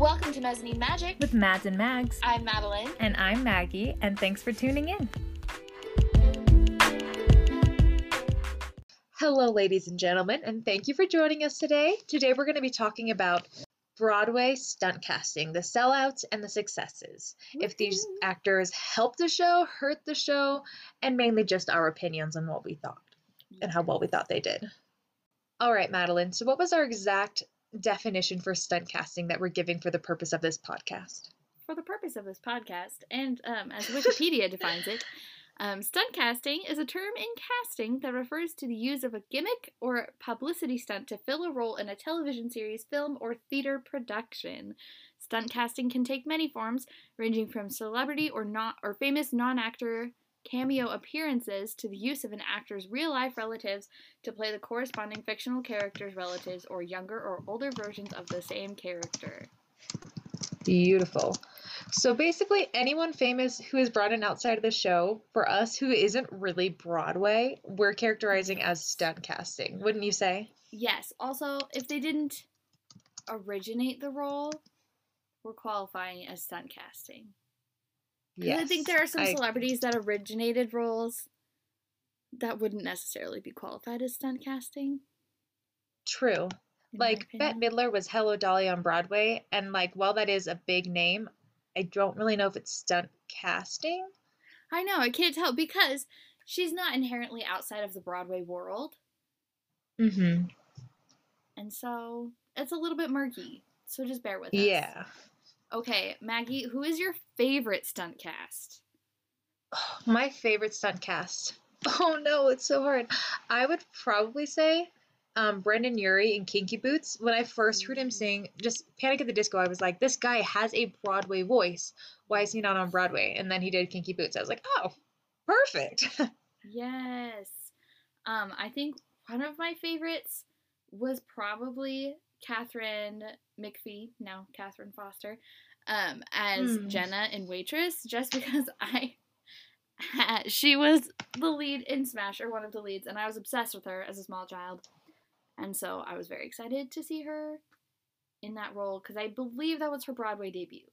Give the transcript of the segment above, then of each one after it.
Welcome to Mezzanine Magic. with Mads and Mags. I'm Madeline. And I'm Maggie, and thanks for tuning in. Hello, ladies and gentlemen, and thank you for joining us today. Today, we're going to be talking about Broadway stunt casting, the sellouts and the successes. If these actors helped the show, hurt the show, and mainly just our opinions on what we thought and how well we thought they did. All right, Madeline, so what was our exact definition for stunt casting that we're giving for the purpose of this podcast? For the purpose of this podcast, and um, as Wikipedia defines it, um, stunt casting is a term in casting that refers to the use of a gimmick or publicity stunt to fill a role in a television series, film, or theater production. Stunt casting can take many forms, ranging from celebrity or not or famous non-actor cameo appearances to the use of an actor's real-life relatives to play the corresponding fictional character's relatives or younger or older versions of the same character. Beautiful. So basically, anyone famous who is brought in outside of the show, for us who isn't really Broadway, we're characterizing as stunt casting, wouldn't you say? Yes. Also, if they didn't originate the role, we're qualifying as stunt casting. 'Cause I think there are some I- celebrities that originated roles that wouldn't necessarily be qualified as stunt casting. True. in Like Bette. Midler was Hello Dolly on Broadway, and like while that is a big name, I don't really know if it's stunt casting. I know, I can't tell because she's not inherently outside of the Broadway world. Mm-hmm. And so it's a little bit murky. So just bear with us. Yeah. Okay, Maggie, who is your favorite stunt cast? My favorite stunt cast. Oh no, it's so hard. I would probably say um, Brendon Urie in Kinky Boots. When I first heard him sing just Panic at the Disco, I was like, this guy has a Broadway voice. Why is he not on Broadway? And then he did Kinky Boots. I was like, oh, perfect. Yes. Um, I think one of my favorites was probably Katharine McPhee, now Katharine Foster, um, as Hmm. Jenna in Waitress, just because I had, she was the lead in Smash, or one of the leads, and I was obsessed with her as a small child. And so I was very excited to see her in that role because I believe that was her Broadway debut.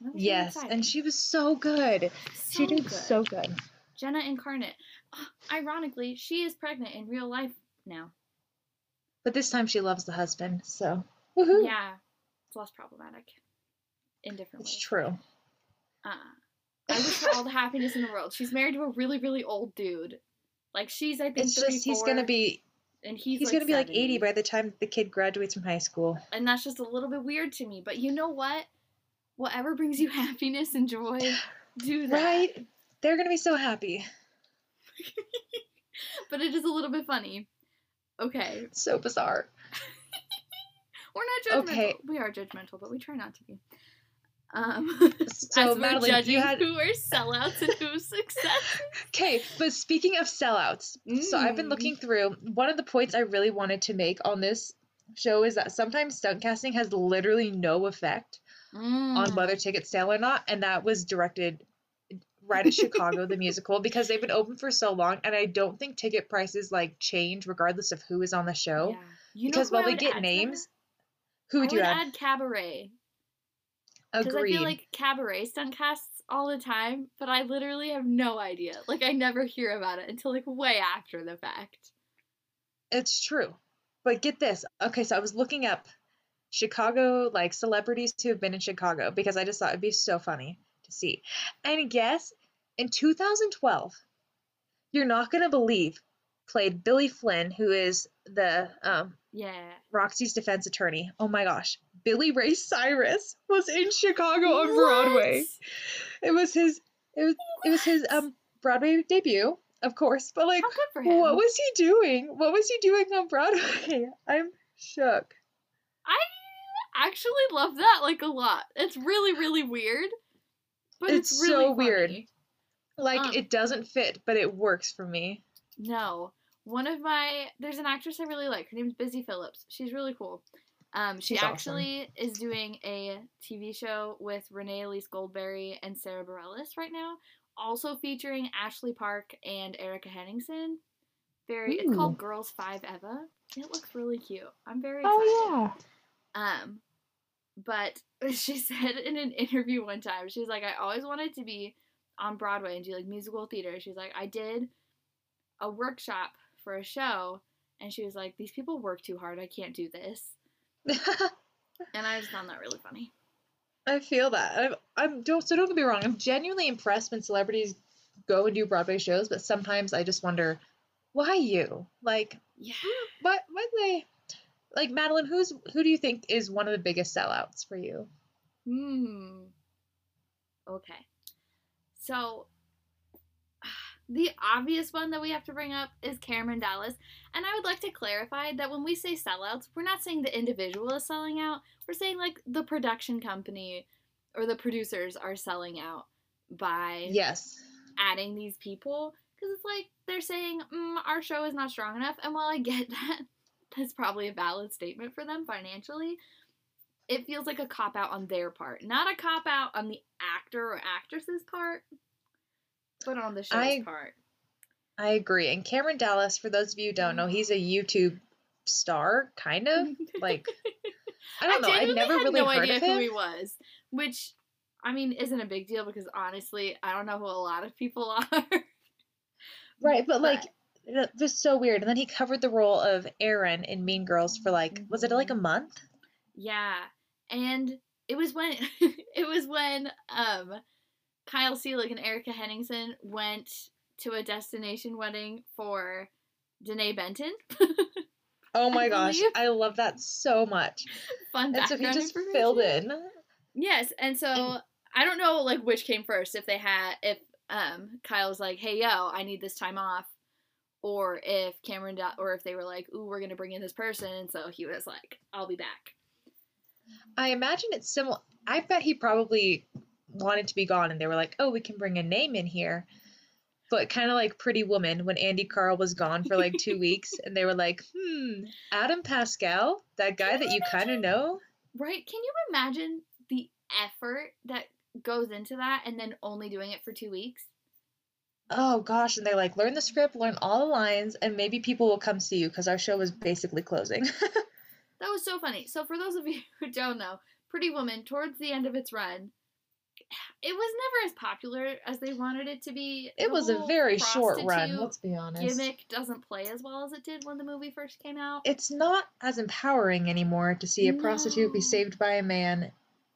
And yes, and she was so good. she So did good. so good. Jenna Incarnate. Ah, Ironically, she is pregnant in real life now. But this time she loves the husband, so woohoo. Yeah, it's less problematic in different It's ways. true. Uh, I wish her all the happiness in the world. She's married to a really, really old dude. Like she's, I think, It's just he's gonna be and he's, he's like gonna be like 80 by the time the kid graduates from high school. and that's just a little bit weird to me. But you know what? Whatever brings you happiness and joy, do that. Right? They're gonna be so happy. But it is a little bit funny. Okay, so bizarre. we're not judgmental. Okay. We are judgmental, but we try not to be. Um, So, as we're Madeline, judging you had- who are sellouts and who's success. Okay, but speaking of sellouts, so I've been Mm. looking through. One of the points I really wanted to make on this show is that sometimes stunt casting has literally no effect on Mm. whether tickets sell or not, and that was directed right at Chicago the musical because they've been open for so long, and I don't think ticket prices like change regardless of who is on the show. Yeah. You Because while they get names, who I would you would add? add cabaret because I feel like cabaret stunt casts all the time, but I literally have no idea. Like I never hear about it until like way after the fact. It's true. But get this. Okay, so I was looking up Chicago, like celebrities who have been in Chicago because I just thought it'd be so funny to see. And guess in 2012, you're not going to believe, played Billy Flynn, who is the um, Yeah. Roxy's defense attorney. Oh my gosh. Billy Ray Cyrus was in Chicago on Broadway. It was his it was it was his um Broadway debut, of course, but like How good for him. what was he doing? What was he doing on Broadway? I'm shook. I actually love that like a lot. It's really really weird, but it's, It's really so weird. Like Um. it doesn't fit, but it works for me. No. One of my there's an actress I really like. Her name's Busy Phillips. She's really cool. Um, she She's awesome. actually is doing a TV show with Renée Elise Goldsberry and Sara Bareilles right now, also featuring Ashley Park and Erika Henningsen. Very, it's called Girls Five Eva. It looks really cute. I'm very excited. Oh yeah. Um, but she said in an interview one time, she's like, I always wanted to be on Broadway and do like musical theater. She's like, I did a workshop for a show, and she was like, These people work too hard. I can't do this. And I just found that really funny. I feel that. I'm, I'm don't so don't get me wrong. I'm genuinely impressed when celebrities go and do Broadway shows, but sometimes I just wonder, why you? Like, Yeah. what? What they? Like Madeline, who's who do you think is one of the biggest sellouts for you? Hmm. Okay. So the obvious one that we have to bring up is Cameron Dallas. And I would like to clarify that when we say sellouts, we're not saying the individual is selling out. We're saying like the production company or the producers are selling out by Yes. adding these people. Because it's like they're saying, mm, our show is not strong enough. And while I get that, that's probably a valid statement for them financially. It feels like a cop out on their part, not a cop out on the actor or actress's part, but on the show's I- part. I agree. And Cameron Dallas, for those of you who don't know, he's a YouTube star, kind of. Like, I don't know. I never had really no heard idea of who him. he was, which I mean isn't a big deal because honestly, I don't know who a lot of people are. Right, but like, it- just so weird. And then he covered the role of Aaron in Mean Girls for like, was it like a month? Yeah, and it was when it was when um Kyle Selig and Erika Henningsen went to a destination wedding for Danae Benton. Oh I my gosh, I love that so much. Fun And so he just filled in. Yes, and so I don't know like which came first. If they had, if um Kyle was like, "Hey yo, I need this time off," or if Cameron, do- or if they were like, "Ooh, we're gonna bring in this person," and so he was like, "I'll be back." I imagine it's similar. I bet he probably wanted to be gone, and they were like, "Oh, we can bring a name in here." But kind of like Pretty Woman when Andy Karl was gone for like two weeks, and they were like, "Hmm, Adam Pascal, that guy that you kind of know." Right? Can you imagine the effort that goes into that, and then only doing it for two weeks? Oh gosh, and they like learn the script, learn all the lines, and maybe people will come see you because our show was basically closing. That was so funny. So for those of you who don't know, Pretty Woman, towards the end of its run, it was never as popular as they wanted it to be. it The was a very short run. Let's be honest. Gimmick doesn't play as well as it did when the movie first came out. It's not as empowering anymore to see a prostitute be saved by a man.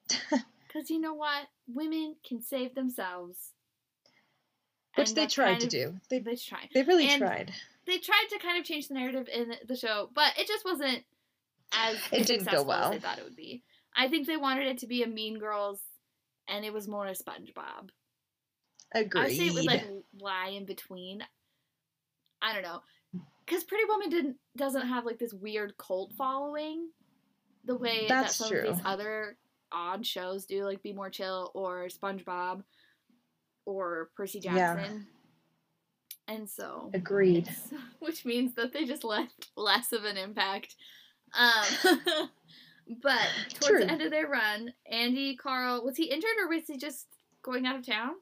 Because you know what? Women can save themselves. Which they tried to of- do. They They tried. they really And tried. They tried to kind of change the narrative in the show, but it just wasn't as It didn't go well. as they thought it would be. I think they wanted it to be a Mean Girls, and it was more a SpongeBob. Agreed. I say it would like lie in between. I don't know, because Pretty Woman didn't doesn't have like this weird cult following, the way That's that some true. of these other odd shows do, like Be More Chill or SpongeBob, or Percy Yeah. Jackson. And so, Agreed. which means that they just left less of an impact. Um, but towards True. the end of their run, Andy Karl was he injured or was he just going out of town?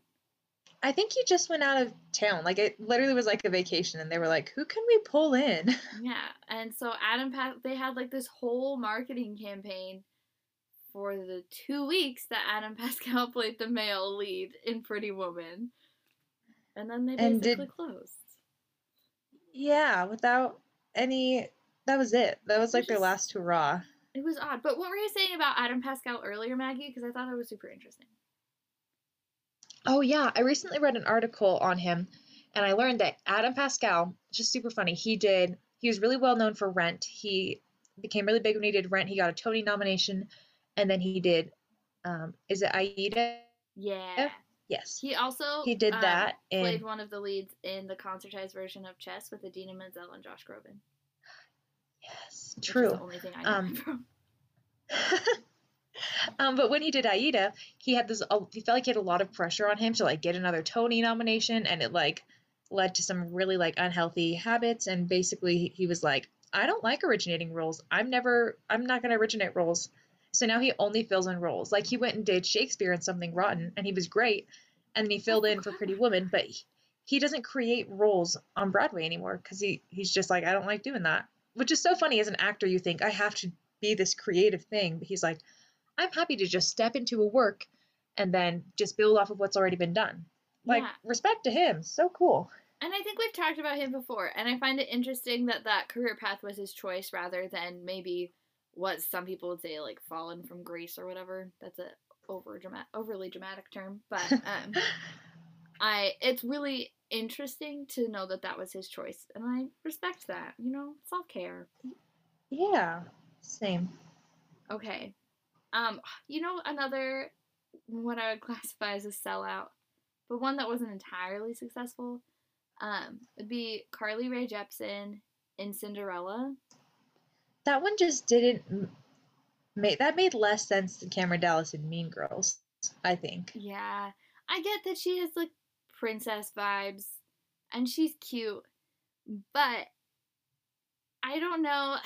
I think he just went out of town. Like it literally was like a vacation, and they were like, "Who can we pull in?" Yeah, and so Adam pa- they had like this whole marketing campaign for the two weeks that Adam Pascal played the male lead in Pretty Woman, and then they basically did- closed. yeah, without any. That was it. That was like their Just- last hurrah. It was odd. But what were you saying about Adam Pascal earlier, Maggie? Because I thought that was super interesting. Oh yeah, I recently read an article on him, and I learned that Adam Pascal, just super funny. He did. He was really well known for Rent. He became really big when he did Rent. He got a Tony nomination, and then he did. Um, is it Aida? Yeah. Yes. He also He did um, that played one of the leads in the concertized version of Chess with Idina Menzel and Josh Groban. Yes. True. the only thing I know Um, from. um, but when he did Aida, he had this. uh, He felt like he had a lot of pressure on him to like get another Tony nomination, and it like led to some really like unhealthy habits. And basically, he- he was like, "I don't like originating roles. I'm never. I'm not going to originate roles." So now he only fills in roles. Like he went and did Shakespeare in Something Rotten, and he was great. And then he filled oh, in for Pretty Woman, but he, he doesn't create roles on Broadway anymore because he he's just like, I don't like doing that. Which is so funny as an actor. You think I have to be this creative thing, but he's like, I'm happy to just step into a work and then just build off of what's already been done. Like Yeah. respect to him. So cool. And I think we've talked about him before, and I find it interesting that that career path was his choice rather than maybe what some people would say like fallen from grace or whatever. That's a over dramatic, overly dramatic term, but um, I it's really interesting to know that that was his choice, and I respect that. You know, self care. yeah. Same. Okay, um, you know another what I would classify as a sellout, but one that wasn't entirely successful. Um, would be Carly Rae Jepsen in Cinderella. That one just didn't make that made less sense than Cameron Dallas in Mean Girls, I think. Yeah, I get that she has like princess vibes, and she's cute, but I don't know.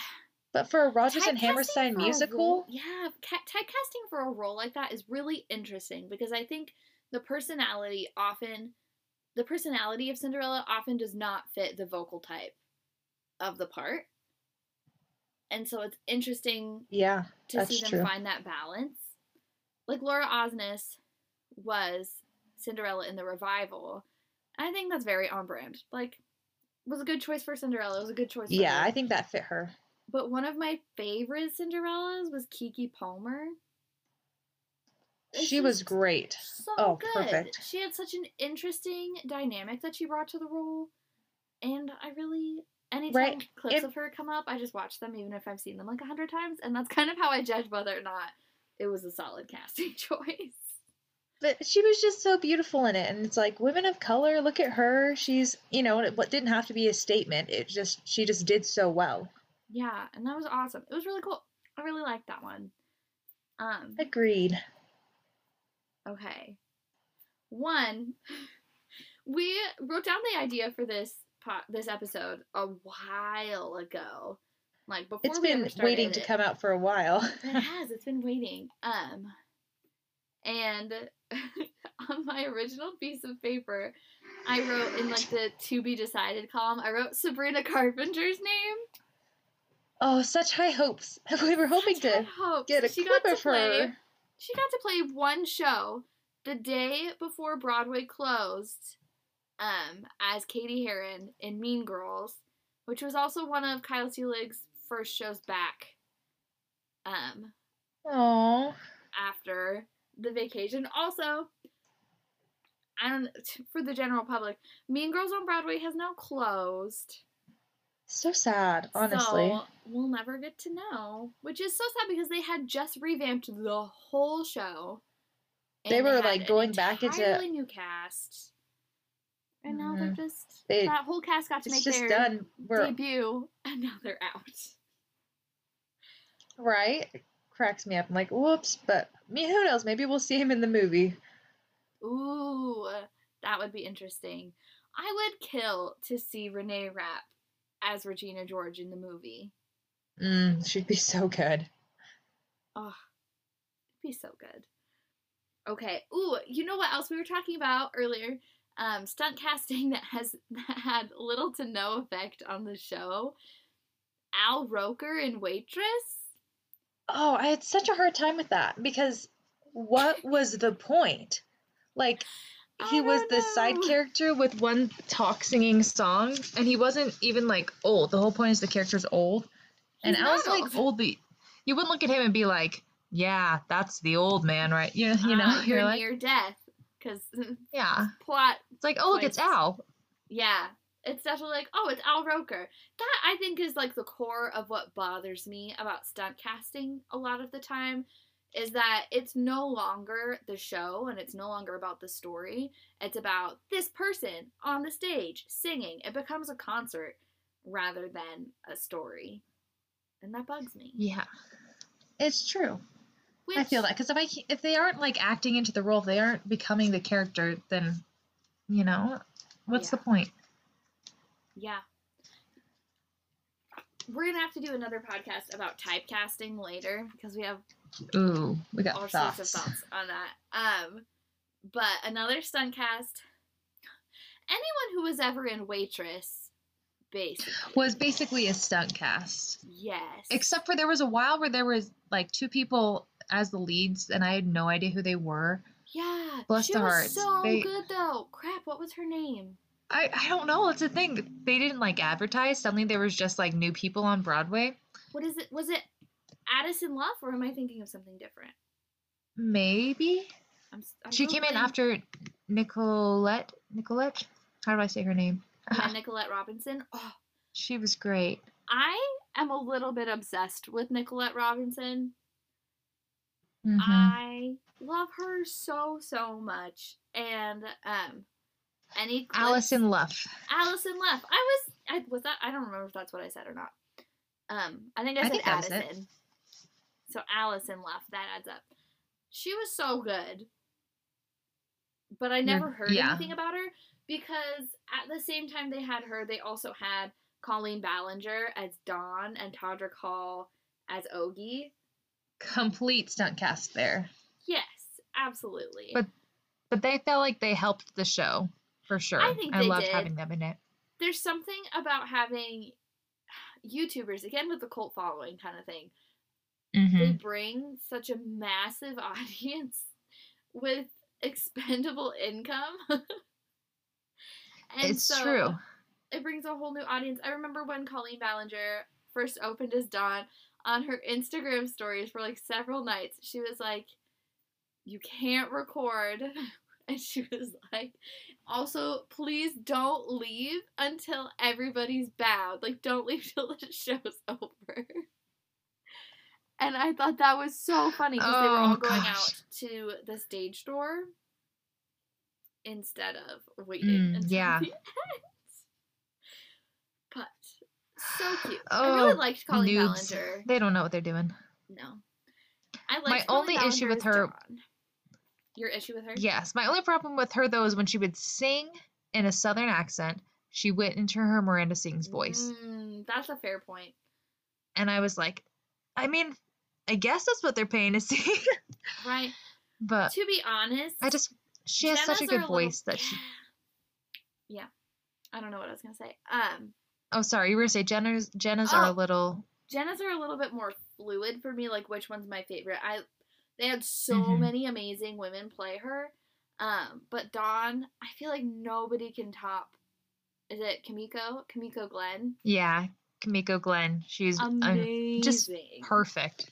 But for a Rodgers and Hammerstein musical, role- yeah, ca- typecasting for a role like that is really interesting because I think the personality often, the personality of Cinderella often does not fit the vocal type of the part. And so it's interesting yeah, to see them true. find that balance. Like Laura Osnes was Cinderella in the revival. I think that's very on brand. Like, was a good choice for Cinderella. It was a good choice. For yeah, her. I think that fit her. But one of my favorite Cinderellas was Keke Palmer. It's She was great. So Oh, good. perfect. She had such an interesting dynamic that she brought to the role, and I really, anytime Right. clips It- of her come up, I just watch them, even if I've seen them like a hundred times, and that's kind of how I judge whether or not it was a solid casting choice. But she was just so beautiful in it, and it's like women of color. Look at her. She's, you know, what didn't have to be a statement. It just she just did so well. Yeah, and that was awesome. It was really cool. I really liked that one. Um, Agreed. Okay. One, we wrote down the idea for this this episode a while ago, like before It's we been waiting to it. come out for a while. It has. It's been waiting. Um, and on my original piece of paper, I wrote in like the to be decided column. I wrote Sabrina Carpenter's name. oh, such high hopes. We were hoping Such to hopes. get a She clip got to of play- her. She got to play one show the day before Broadway closed um, as Cady Heron in Mean Girls, which was also one of Kyle Selig's first shows back um, Oh, after the vacation. Also, I don't for the general public, Mean Girls on Broadway has now closed. so sad. Honestly, So we'll never get to know, which is so sad because they had just revamped the whole show. They were, had like, going back into- new cast, and now they're Mhm. just They- that whole cast got to make just their done. We're debut, and now they're out. right. It cracks me up. I'm like, whoops. But me, who knows? Maybe we'll see him in the movie. Ooh, that would be interesting. I would kill to see Renee Rapp as Regina George in the movie. Mm, she'd be so good. Oh, it'd be so good. Okay. Ooh, you know what else we were talking about earlier? Um, stunt casting that has that had little to no effect on the show. Al Roker in Waitress. Oh, I had such a hard time with that because what was the point? Like, he was the side character with one talk singing song, and he wasn't even like old. The whole point is the character's old, and He's Al's like old, but you wouldn't look at him and be like, "Yeah, that's the old man, right?" You you know, Uh, you're you're like, near death because yeah. plot. It's like, oh look, it's Al. Yeah, it's definitely like, oh, it's Al Roker. That I think is like the core of what bothers me about stunt casting a lot of the time is that it's no longer the show and it's no longer about the story. It's about this person on the stage singing. It becomes a concert rather than a story. And that bugs me. Yeah, it's true. I feel that because if I if they aren't like acting into the role, if they aren't becoming the character, then you know, what's the point? Yeah. We're gonna have to do another podcast about typecasting later because we have Ooh, we got all thoughts. sorts of thoughts on that. Um, but another stunt cast. Anyone who was ever in Waitress, basically. Was basically a stunt cast. Yes. Except for there was a while where there was like two people as the leads, and I had no idea who they were. Yeah. Bless she their was hearts. so They- good though. Crap, what was her name? I, I don't know. It's a thing. They didn't like advertise. Suddenly there was just like new people on Broadway. What is it? Was it Addison Love or am I thinking of something different? Maybe I'm, I'm she came in after Nicolette. Nicolette. How do I say her name? Yeah, Nicolette Robinson. Oh, she was great. I am a little bit obsessed with Nicolette Robinson. Mhm. I love her so so much, and um, any clips, Allison Luff. Allison Luff. I was I was that I don't remember if that's what I said or not. Um, I think I I said think that. Addison. So Allison Luff. That adds up. She was so good, but I never heard yeah. anything about her because at the same time they had her, they also had Colleen Ballinger as Dawn and Todrick Hall as Ogie. Complete stunt cast there. Yes, absolutely. But- But they felt like they helped the show for sure. I think I they loved did. having them in it. there's something about having YouTubers again with the cult following kind of thing. Mhm. They bring such a massive audience with expendable income. and It's so true. It brings a whole new audience. I remember when Colleen Ballinger first opened as Dawn on her Instagram stories for like several nights. She was like, "You can't record." And she was like, also, please don't leave until everybody's bowed. Like, don't leave till the show's over. And I thought that was so funny because they were all Oh, going gosh. out to the stage door instead of waiting Mm, until yeah. the end. So cute. Oh, I really Oh, liked Colleen Noobs. Ballinger. They don't know what they're doing. No. I liked My Colleen only issue with her- Dawn. Your issue with her? Yes. My only problem with her though is when she would sing in a southern accent, she went into her Miranda Sings voice. Mm, that's a fair point. And I was like, I mean, I guess that's what they're paying to see. Right. but To be honest, I just she has such a Jenna's good are little- voice that she Yeah. I don't know what I was gonna say. Um, Oh, sorry, you were gonna say Jenna's Jenna's are a Oh. little Jenna's are a little bit more fluid for me. Like which one's my favorite? I they had so Mhm. many amazing women play her. Um, but Dawn, I feel like nobody can top. Is it Kimiko? Kimiko Glenn. yeah, Kimiko Glenn. She's Amazing. just perfect.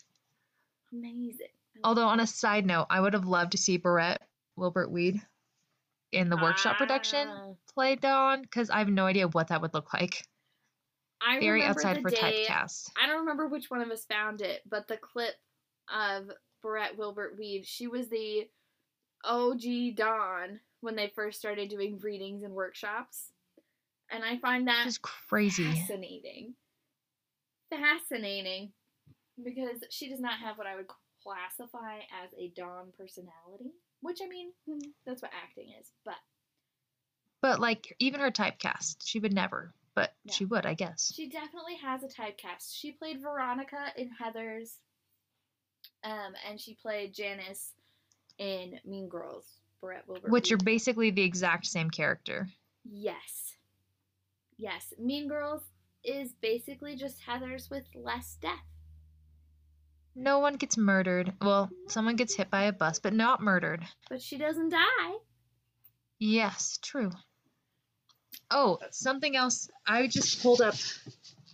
Amazing. Although on a side note, I would have loved to see Barrett Wilbert Weed in the workshop production Ah. play Dawn because I have no idea what that would look like. I Very remember outside the for day- typecast. I don't remember which one of us found it, but the clip of Barrett Wilbert Weed, she was the OG Dawn when they first started doing readings and workshops. And I find that Just crazy. fascinating. Fascinating. Because she does not have what I would classify as a Dawn personality. Which, I mean, hmm, that's what acting is. But But like even her typecast, she would never. But No. she would, I guess. She definitely has a typecast. She played Veronica in Heather's, um, and she played Janice in Mean Girls. Brett Wilbur. Which are basically the exact same character. yes, yes. Mean Girls is basically just Heather's with less death. No one gets murdered. Well, someone gets hit by a bus, but not murdered. But she doesn't die. Yes, true. Oh, something else. I just pulled up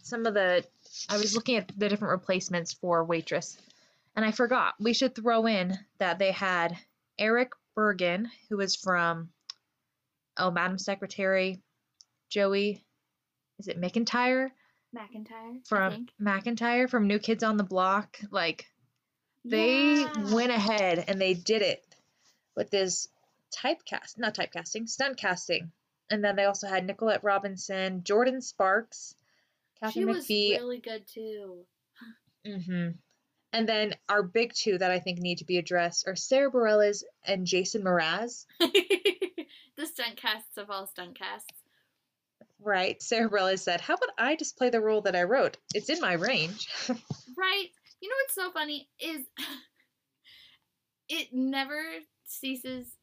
some of the. I was looking at the different replacements for waitress, and I forgot. We should throw in that they had Erich Bergen, who was from, oh, Madam Secretary, Joey, is it McIntyre McIntyre. From. McIntyre from New Kids on the Block? Like they Yeah. went ahead and they did it with this typecast, not typecasting, stunt casting. And then they also had Nicolette Robinson, Jordin Sparks, She Catherine was really good too. hmm And then our big two that I think need to be addressed are Sara Bareilles and Jason Mraz. the stunt casts of all stunt casts. Right. Sara Bareilles said, How about I just play the role that I wrote? It's in my range. Right. You know what's so funny is it never ceases.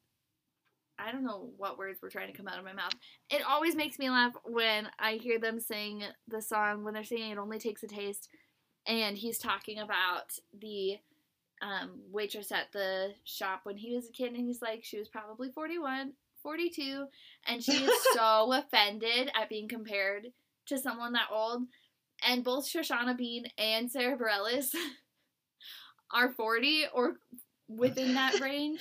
I don't know what words were trying to come out of my mouth. It always makes me laugh when I hear them sing the song when they're singing "It Only Takes a Taste," and he's talking about the um, waitress at the shop when he was a kid, and he's like, she was probably 41, 42, and she is so offended at being compared to someone that old. And both Shoshana Bean and Sara Bareilles are 40 or within that range.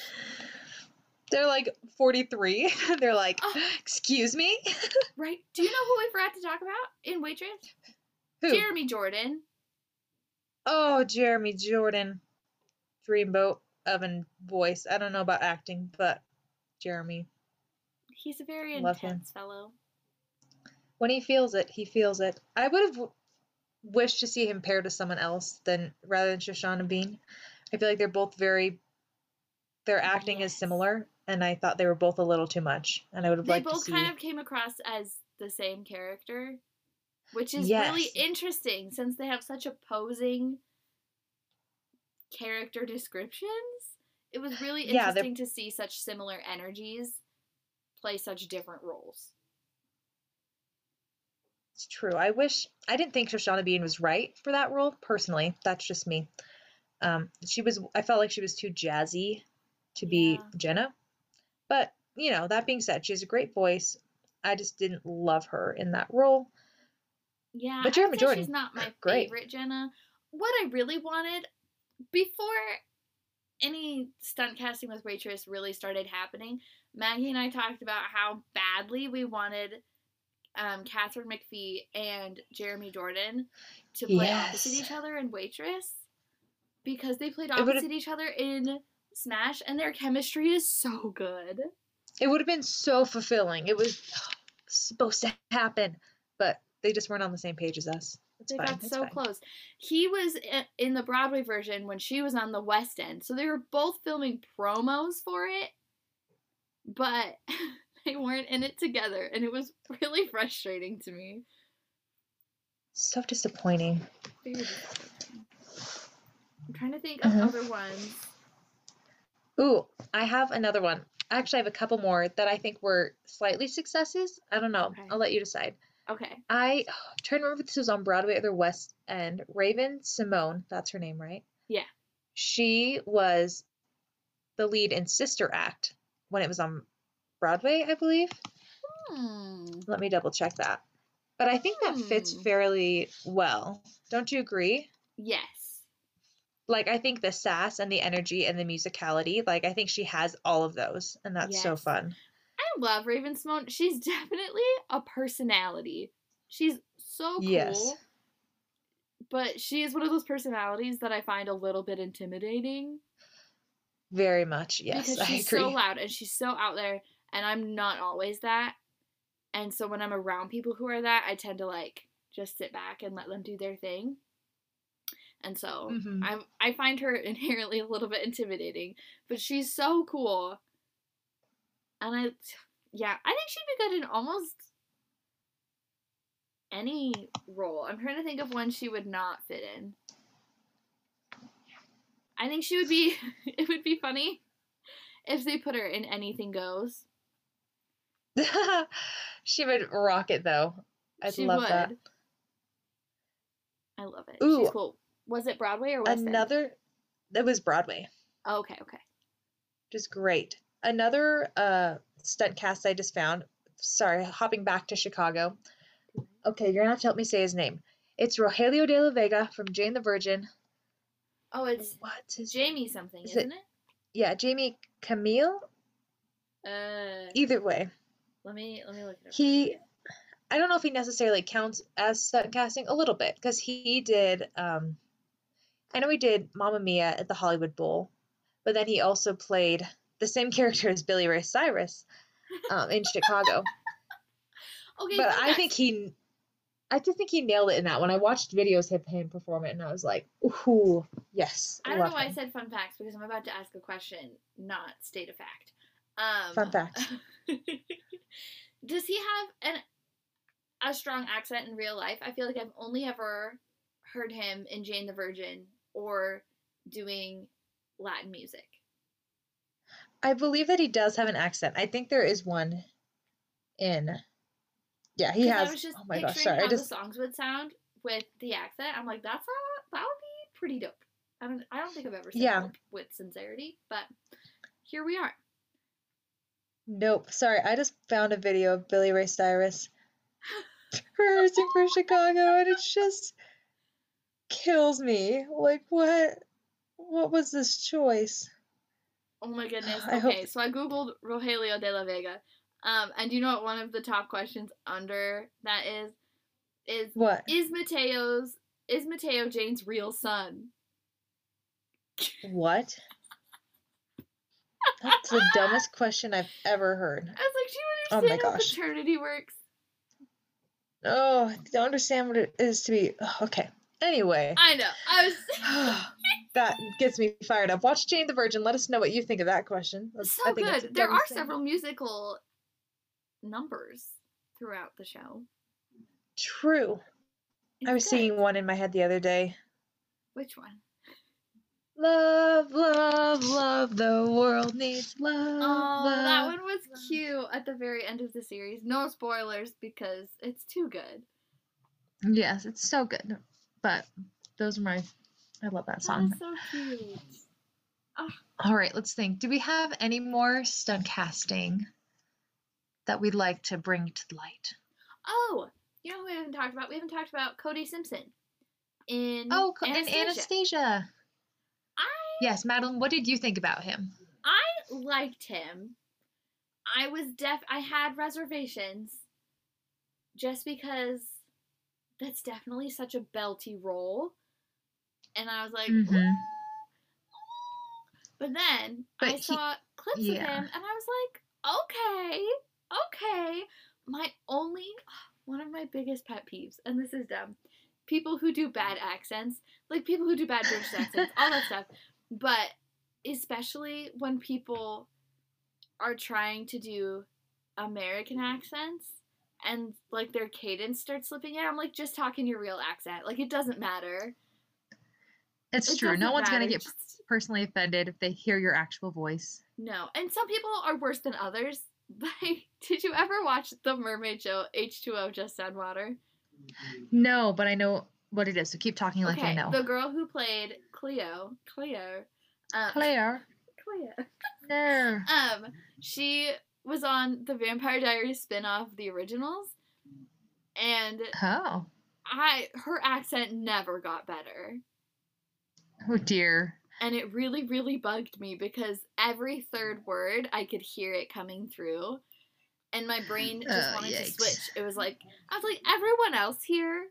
They're like 43. They're like, Oh. excuse me? Right? Do you know who we forgot to talk about in Waitress? Who? Jeremy Jordan. Oh, Jeremy Jordan. Dreamboat oven voice. I don't know about acting, but Jeremy. He's a very Love him. intense fellow. When he feels it, he feels it. I would have wished to see him paired with someone else than rather than Shoshana Bean. I feel like they're both very their acting is similar and I thought they were both a little too much and I would have They liked to both see kind of came across as the same character, which is really interesting since they have such opposing character descriptions. It was really Yeah, interesting to see such similar energies play such different roles. It's true. I wish I didn't think Shoshana Bean was right for that role personally. That's just me. Um, she was. I felt like she was too jazzy to be Yeah. Jenna. But you know, that being said, she has a great voice. I just didn't love her in that role. Yeah, But Jeremy Jordan, she's not my great. favorite Jenna. What I really wanted before any stunt casting with waitress really started happening, Maggie and I talked about how badly we wanted um, Katharine McPhee and Jeremy Jordan to play opposite each other in Waitress because they played opposite each other in Smash, and their chemistry is so good. It would have been so fulfilling. It was supposed to happen, but they just weren't on the same page as us. It's they fine. got it's so fine. close. He was in the Broadway version when she was on the West End, so they were both filming promos for it, but they weren't in it together, and it was really frustrating to me. So disappointing. I'm trying to think of Uh-huh. other ones. Ooh, I have another one. Actually, I have a couple more that I think were slightly successes. I don't know. Okay. I'll let you decide. Okay, I I'm trying to remember if this was on Broadway or the West End. Raven Symoné, that's her name, right? Yeah. She was the lead in Sister Act when it was on Broadway, I believe. hmm. Let me double check that. But I think that fits Hmm. fairly well. Don't you agree? yes, Like I think the sass and the energy and the musicality, like I think she has all of those, and that's so fun. I love Raven Symoné. She's definitely a personality. She's so cool. Yes. But she is one of those personalities that I find a little bit intimidating. Very much, yes, because she's so loud and she's so out there and i'm not always that and so when i'm around people who are that i tend to like just sit back and let them do their thing and so Mhm. i i find her inherently a little bit intimidating but she's so cool and i yeah i think she'd be good in almost any role i'm trying to think of one she would not fit in I think she would be. It would be funny if they put her in Anything Goes. she would rock it though. I'd she love would. that. I love it. Ooh. She's cool. Was it Broadway or West End? Another that was Broadway. Oh, okay, okay. Just great. Another uh stunt cast I just found. Sorry, hopping back to Chicago. Okay, you're gonna have to help me say his name. It's Rogelio de la Vega from Jane the Virgin. Oh, it's What's his Jamie something, Is it- isn't it? Yeah, Jamie Camil. Uh, Either way, let me let me look it up. he. I don't know if he necessarily counts as stunt casting a little bit because he did. um I know he did Mamma Mia at the Hollywood Bowl, but then he also played the same character as Billy Ray Cyrus um, in Chicago. okay, but I think he, I just think he nailed it in that one. I watched videos of him perform it, and I was like, "Ooh, yes!" I don't know why I said fun facts because I'm about to ask a question, not state a fact. Um, Fun fact. does he have an a strong accent in real life? I feel like I've only ever heard him in Jane the Virgin or doing Latin music. I believe that he does have an accent. I think there is one in. Yeah, he has. I was just oh my gosh! Sorry, I how just the songs would sound with the accent. I'm like, that's a, that would be pretty dope. I don't I don't think I've ever said Yeah. with sincerity, but here we are. Nope. Sorry, I just found a video of Billy Ray Cyrus rehearsing for Chicago, and it's just kills me. Like, what? What was this choice? Oh my goodness. I hope- Okay, so I googled Rogelio de la Vega. Um, and do you know what one of the top questions under that is? Is What? is Mateo's is Mateo Jane's real son? What? That's the dumbest question I've ever heard. I was like, do you Oh my understand how gosh. paternity works? Oh, don't understand what it is to be. ugh, Okay. Anyway, I know. I was that gets me fired up. Watch Jane the Virgin. Let us know what you think of that question. That's- I so good. There are several musical numbers throughout the show. True. It's I was good. singing one in my head the other day. Which one? Love, love, love. The world needs love. Oh, that one was cute at the very end of the series. No spoilers because it's too good. Yes, it's so good. But those are my. I love that That song. is so cute. Oh. All right, let's think. Do we have any more stunt casting that we'd like to bring to light? Oh, you know who we haven't talked about? We haven't talked about Cody Simpson in Oh, Anastasia. Anastasia. I Yes, Madeline, what did you think about him? I liked him. I was def I had reservations just because that's definitely such a belty role. And I was like, Mhm. "Ooh." but then But I he- saw clips of him and I was like, okay, okay. My only one of my biggest pet peeves, and this is dumb, people who do bad accents, like people who do bad British accents, all that stuff. But especially when people are trying to do American accents and like their cadence starts slipping in, I'm like, just talk in your real accent. Like it doesn't matter. It's It true. No one's going to get just- personally offended if they hear your actual voice. No, and some people are worse than others. Like, did you ever watch the Mermaid Show H2O Just Add Water? No, but I know what it is, so keep talking like I okay, know. the girl who played Cleo, Cleo, uh, Claire. Cleo, No. um, she was on the Vampire Diaries spin-off, The Originals, and Oh. I her accent never got better. Oh dear. And it really, really bugged me because every third word I could hear it coming through. And my brain just Oh, wanted to switch. It was like I was like, everyone else here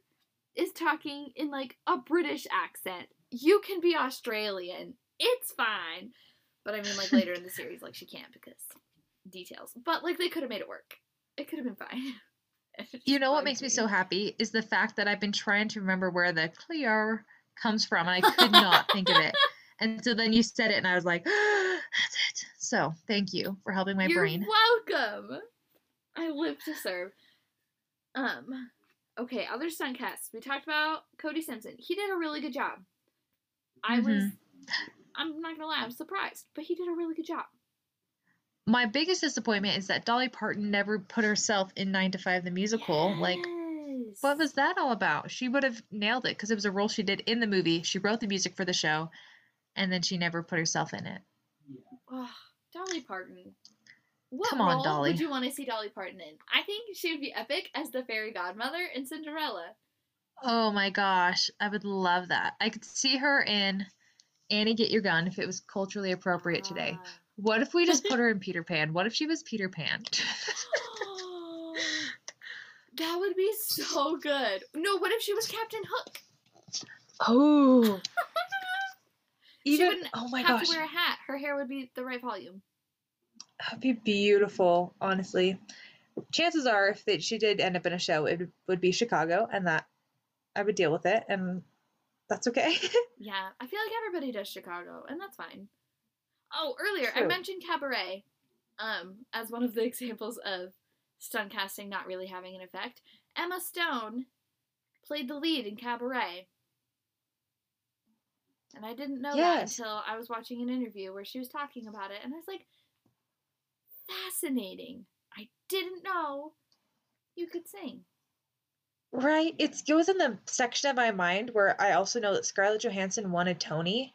is talking in like a British accent. You can be Australian. It's fine. But I mean like later in the series, like she can't because details. But like they could have made it work. It could have been fine. You know what makes me so happy is the fact that I've been trying to remember where the Clear comes from and I could not think of it. And so then you said it and I was like, that's it. So thank you for helping my You're brain. welcome. I live to serve. Um, okay, other stunt casts. We talked about Cody Simpson. He did a really good job. I was. Mhm. I'm not gonna lie. I'm surprised, but he did a really good job. My biggest disappointment is that Dolly Parton never put herself in 9 to 5 the musical. Like, what was that all about? She would have nailed it because it was a role she did in the movie. She wrote the music for the show and then she never put herself in it. Ugh, Dolly Parton. What Come on, Dolly. would you want to see Dolly Parton in? I think she would be epic as the fairy godmother in Cinderella. Oh my gosh, I would love that. I could see her in Annie Get Your Gun if it was culturally appropriate today. Ah. What if we just put her in Peter Pan? What if she was Peter Pan? that would be so good. No, what if she was Captain Hook? oh. She Even wouldn't oh my have gosh, to wear a hat. Her hair would be the right volume. that'd be beautiful. Honestly, chances are, if she did end up in a show, it would be Chicago, and that I would deal with it, and that's okay. Yeah, I feel like everybody does Chicago, and that's fine. Oh, earlier I mentioned Cabaret um, as one of the examples of stunt casting not really having an effect. Emma Stone played the lead in Cabaret. And I didn't know Yes. that until I was watching an interview where she was talking about it, and I was like, fascinating. I didn't know you could sing. Right. It goes in the section of my mind where I also know that Scarlett Johansson won a Tony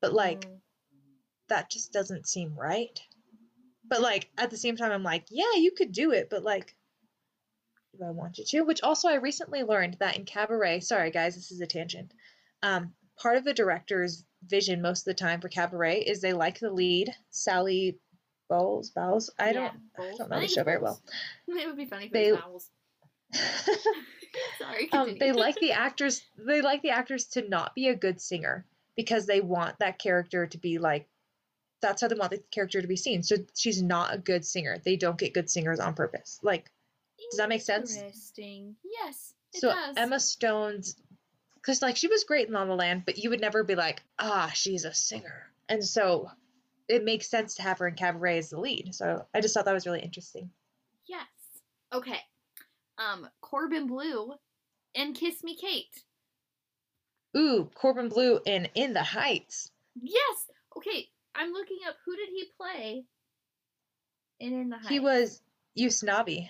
but like Mm. That just doesn't seem right. But like at the same time, I'm like, yeah, you could do it, but like, do I want you to? Which also, I recently learned that in Cabaret. Sorry, guys, this is a tangent. Um, part of the director's vision most of the time for Cabaret is they like the lead, Sally Bowles. Bowles. I Yeah, don't. bowls. don't know the show very well. It would be funny if They- it was vowels. Sorry. um, they like the actors. They like the actors to not be a good singer because they want that character to be like. That's how they want the character to be seen. So she's not a good singer. They don't get good singers on purpose. Like does that make sense? Interesting. Yes, it so does. Emma Stone's because like she was great in La La Land, but you would never be like, ah, she's a singer. And so it makes sense to have her in Cabaret as the lead. So I just thought that was really interesting. Yes. Okay. Um, Corbin Bleu and Kiss Me Kate. Ooh, Corbin Bleu in In the Heights. Yes. Okay. I'm looking up who did he play in In the Heights. He was Usnavi.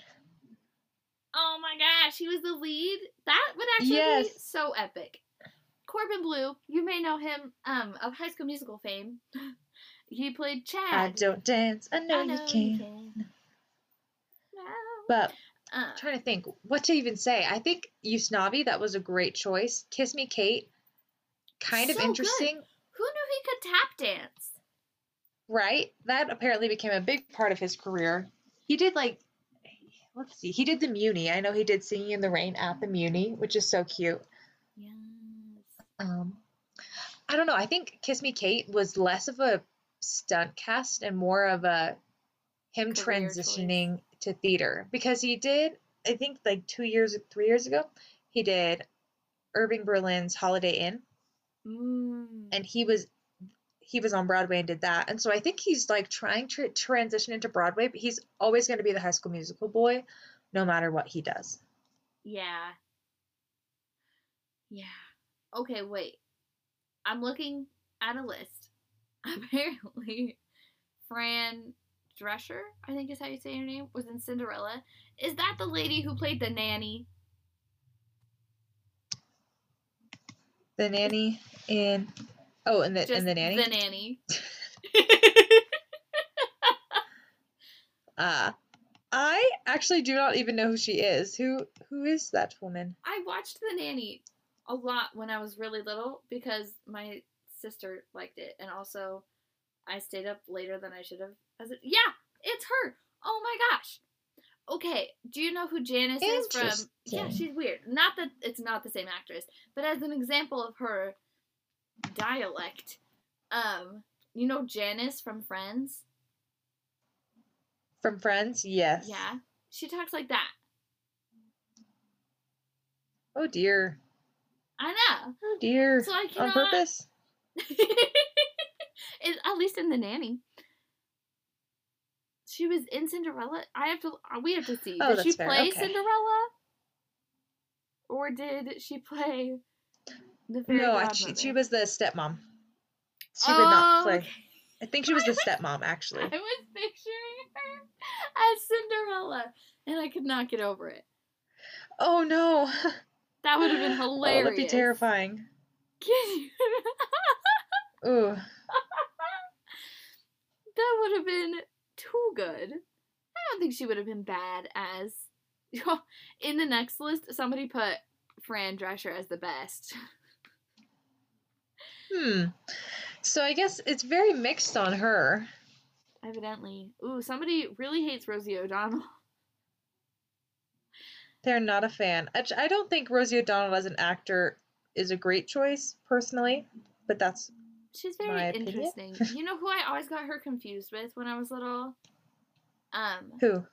Oh my gosh, he was the lead. That would actually be so epic. Corbin Bleu, you may know him um of High School Musical fame. He played Chad. I don't dance. I know, I know you can. can. Wow. But Uh, I'm trying to think what to even say. I think Usnavi, that was a great choice. Kiss Me Kate, kind of So good. interesting. who knew he could tap dance? Right? That apparently became a big part of his career. He did like let's see, he did the Muny. I know he did Singing in the Rain at the Muny, which is so cute. Yes. Um I don't know. I think Kiss Me Kate was less of a stunt cast and more of a him Career choice. transitioning to theater because he did I think like 2 years 3 years ago, he did Irving Berlin's Holiday Inn Mm. and he was he was on Broadway and did that. And so I think he's like trying to transition into Broadway, but he's always going to be the high school musical boy no matter what he does. Yeah. Yeah. Okay, wait. I'm looking at a list. Apparently, Fran Drescher, I think is how you say her name, was in Cinderella. Is that the lady who played the nanny? The nanny in Oh, and the Just and the nanny. The nanny. Uh I actually do not even know who she is. Who who is that woman? I watched The Nanny a lot when I was really little because my sister liked it, and also I stayed up later than I should have. As it, yeah, it's her. Oh my gosh. Okay, do you know who Janice is from? Yeah, she's weird. Not that it's not the same actress, but as an example of her dialect, um, you know Janice from Friends? From Friends? Yes. Yeah, she talks like that. Oh dear. I know. Oh dear. So I On purpose? At least in the nanny. She was in Cinderella. I have to. uh, We have to see. Oh, did she fair, play okay. Cinderella, or did she play the fairy No, I, she, she was the stepmom. She did not Oh, play. okay. I think she was the stepmom actually. I was picturing her as Cinderella, and I could not get over it. Oh no. That would have been Oh, hilarious. that'd be terrifying. Can you- Ooh. that would have been too good. I don't think she would have been bad as. In the next list, somebody put Fran Drescher as the best. Hmm. So I guess it's very mixed on her. Evidently. Ooh, somebody really hates Rosie O'Donnell. They're not a fan. I, don't think Rosie O'Donnell as an actor is a great choice, personally, but that's She's very interesting. you know who I always got her confused with when I was little? Um, who?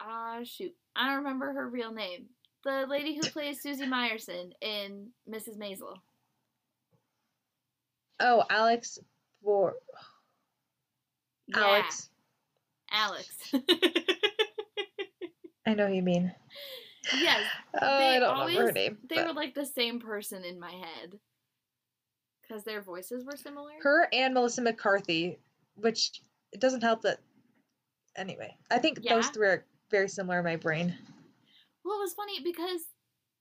ah, shoot. I don't remember her real name. The lady who plays Susie Myerson in Mrs. Maisel. Oh, Alex Bor Yeah, Alex. Alex. I know who you mean. yes, Oh, They I don't remember her name. they but were like the same person in my head. Because their voices were similar. her and Melissa McCarthy, which it doesn't help that. Anyway, I think those three are very similar in my brain. Well, it was funny because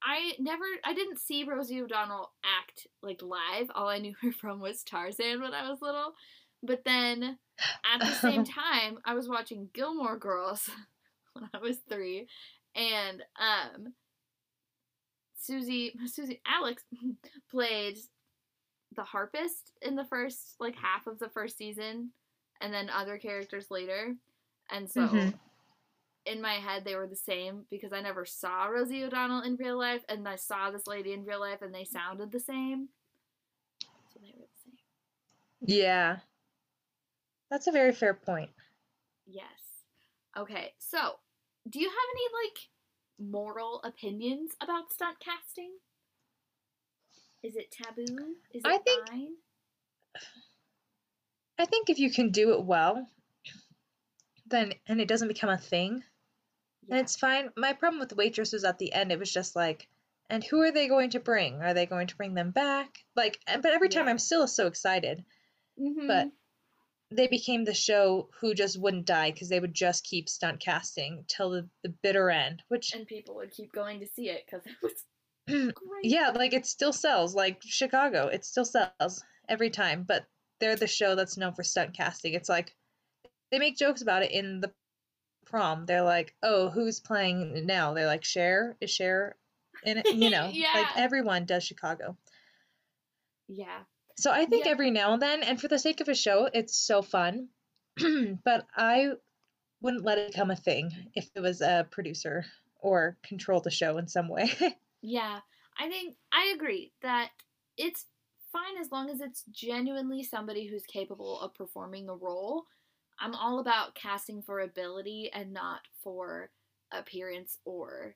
I never, I didn't see Rosie O'Donnell act like live. All I knew her from was Tarzan when I was little. But then at the same time, I was watching Gilmore Girls when I was three, and um, Susie, Susie, Alex played the harpist in the first like half of the first season, and then other characters later, and so. Mhm. In my head, they were the same because I never saw Rosie O'Donnell in real life, and I saw this lady in real life, and they sounded the same. So they were the same. Yeah. That's a very fair point. Yes. Okay, so do you have any like moral opinions about stunt casting? Is it taboo? Is it I think- fine? I think if you can do it well, then and it doesn't become a thing, Yeah. it's fine. My problem with Waitress was at the end, it was just like, and who are they going to bring? Are they going to bring them back? Like, and- but every time Yeah. I'm still so excited. Mhm. But they became the show who just wouldn't die because they would just keep stunt casting till the, the bitter end, which and people would keep going to see it because it was great. yeah, like it still sells. Like Chicago, it still sells every time. But they're the show that's known for stunt casting. It's like they make jokes about it in the prom. They're like, "Oh, who's playing now?" They're like, "Cher is Cher," and. You know, Yeah. like everyone does Chicago. Yeah. So I think Yeah. every now and then, and for the sake of a show, it's so fun. but I wouldn't let it become a thing if it was a producer or control the show in some way. Yeah. I think I agree that it's fine as long as it's genuinely somebody who's capable of performing the role. I'm all about casting for ability and not for appearance or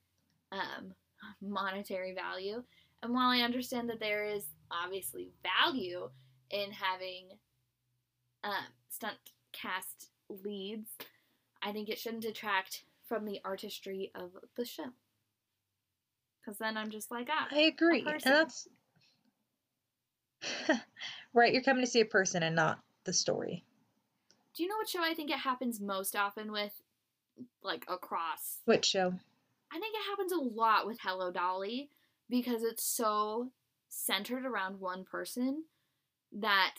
um, monetary value. And while I understand that there is obviously value in having um, stunt cast leads, I think it shouldn't detract from the artistry of the show. Because then I'm just like, ah, I agree. And that's right, you're coming to see a person and not the story. Do you know what show I think it happens most often with? Like across. Which show? I think it happens a lot with Hello Dolly because it's so centered around one person that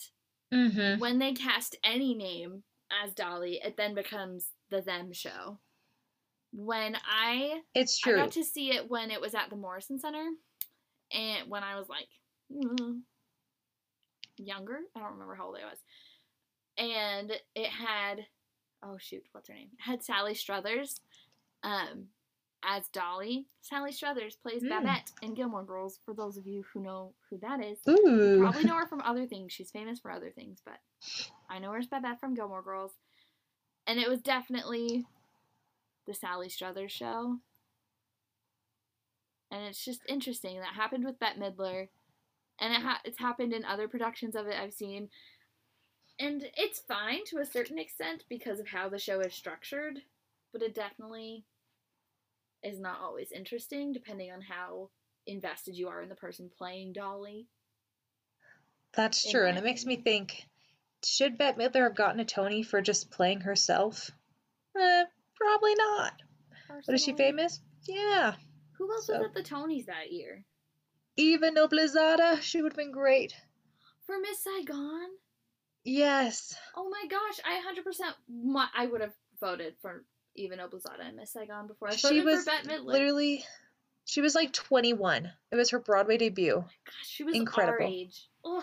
Mm-hmm. when they cast any name as Dolly, it then becomes the them show. When I It's true, I got to see it when it was at the Morrison Center, and when I was like mm, younger, I don't remember how old I was, and it had oh shoot, what's her name? It had Sally Struthers, um, as Dolly. Sally Struthers plays Mm. Babette in Gilmore Girls. For those of you who know who that is, probably know her from other things. She's famous for other things, but I know her as Babette from Gilmore Girls. And it was definitely the Sally Struthers show. And it's just interesting. That happened with Bette Midler. And it ha- it's happened in other productions of it I've seen. And it's fine to a certain extent because of how the show is structured. But it definitely is not always interesting depending on how invested you are in the person playing Dolly. That's in true. And it makes me think should Bette Midler have gotten a Tony for just playing herself? Eh, probably not. But is she famous? Yeah. Who else So- was at the Tonys that year? Eva Noblezada, she would have been great. For Miss Saigon? Yes. Oh my gosh, I 100% mu- I would have voted for Eva Noblezada and Miss Saigon before I She voted was for Bette Midler. literally, she was like 21. It was her Broadway debut. Gosh, she was incredible. our age. Ugh,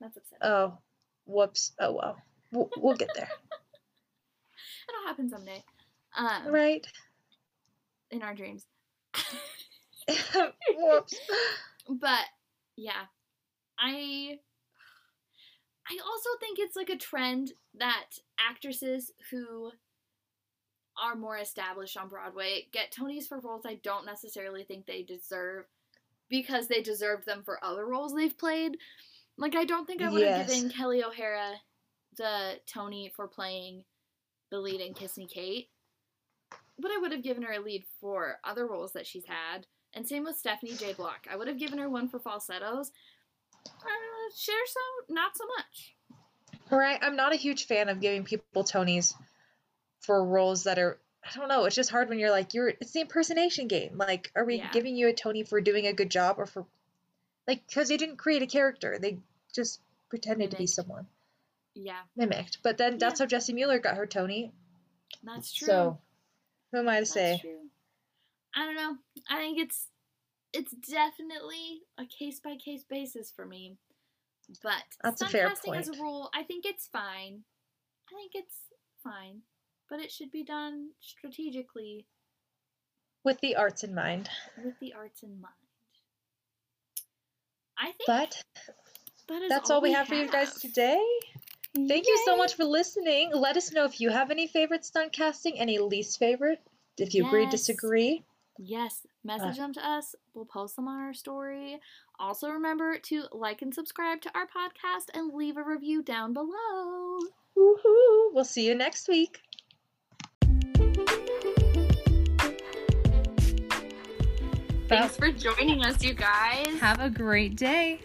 that's upsetting. Oh, whoops. Oh, well. We'll, we'll get there. It'll happen someday. Um, right? In our dreams. whoops. But yeah, I I also think it's like a trend that actresses who are more established on Broadway get Tonys for roles I don't necessarily think they deserve because they deserved them for other roles they've played. Like I don't think I would have Yes. given Kelli O'Hara the Tony for playing the lead in Kiss Me Kate. But I would have given her a lead for other roles that she's had. And same with Stephanie J. Block. I would have given her one for falsettos. Uh, Cher so not so much. Right. I'm not a huge fan of giving people Tonys for roles that are I don't know. It's just hard when you're like you're. It's the impersonation game. Like, are we Yeah. giving you a Tony for doing a good job or for, like, because they didn't create a character. They just pretended to be someone Yeah, mimicked. But then that's how Jessie Mueller got her Tony. that's true. So, who am I to That's say? true. I don't know. I think it's it's definitely a case by case basis for me. But That's a stunt fair casting as a rule, I think it's fine. I think it's fine, but it should be done strategically With the arts in mind. with the arts in mind. I think But that that's all we have for you guys today. Thank you so much for listening. Let us know if you have any favorite stunt casting, any least favorite, if you agree, disagree. Yes, message Uh. them to us. We'll post them on our story. Also, remember to like and subscribe to our podcast and leave a review down below. Woohoo! We'll see you next week. Thanks for joining us, you guys. Have a great day.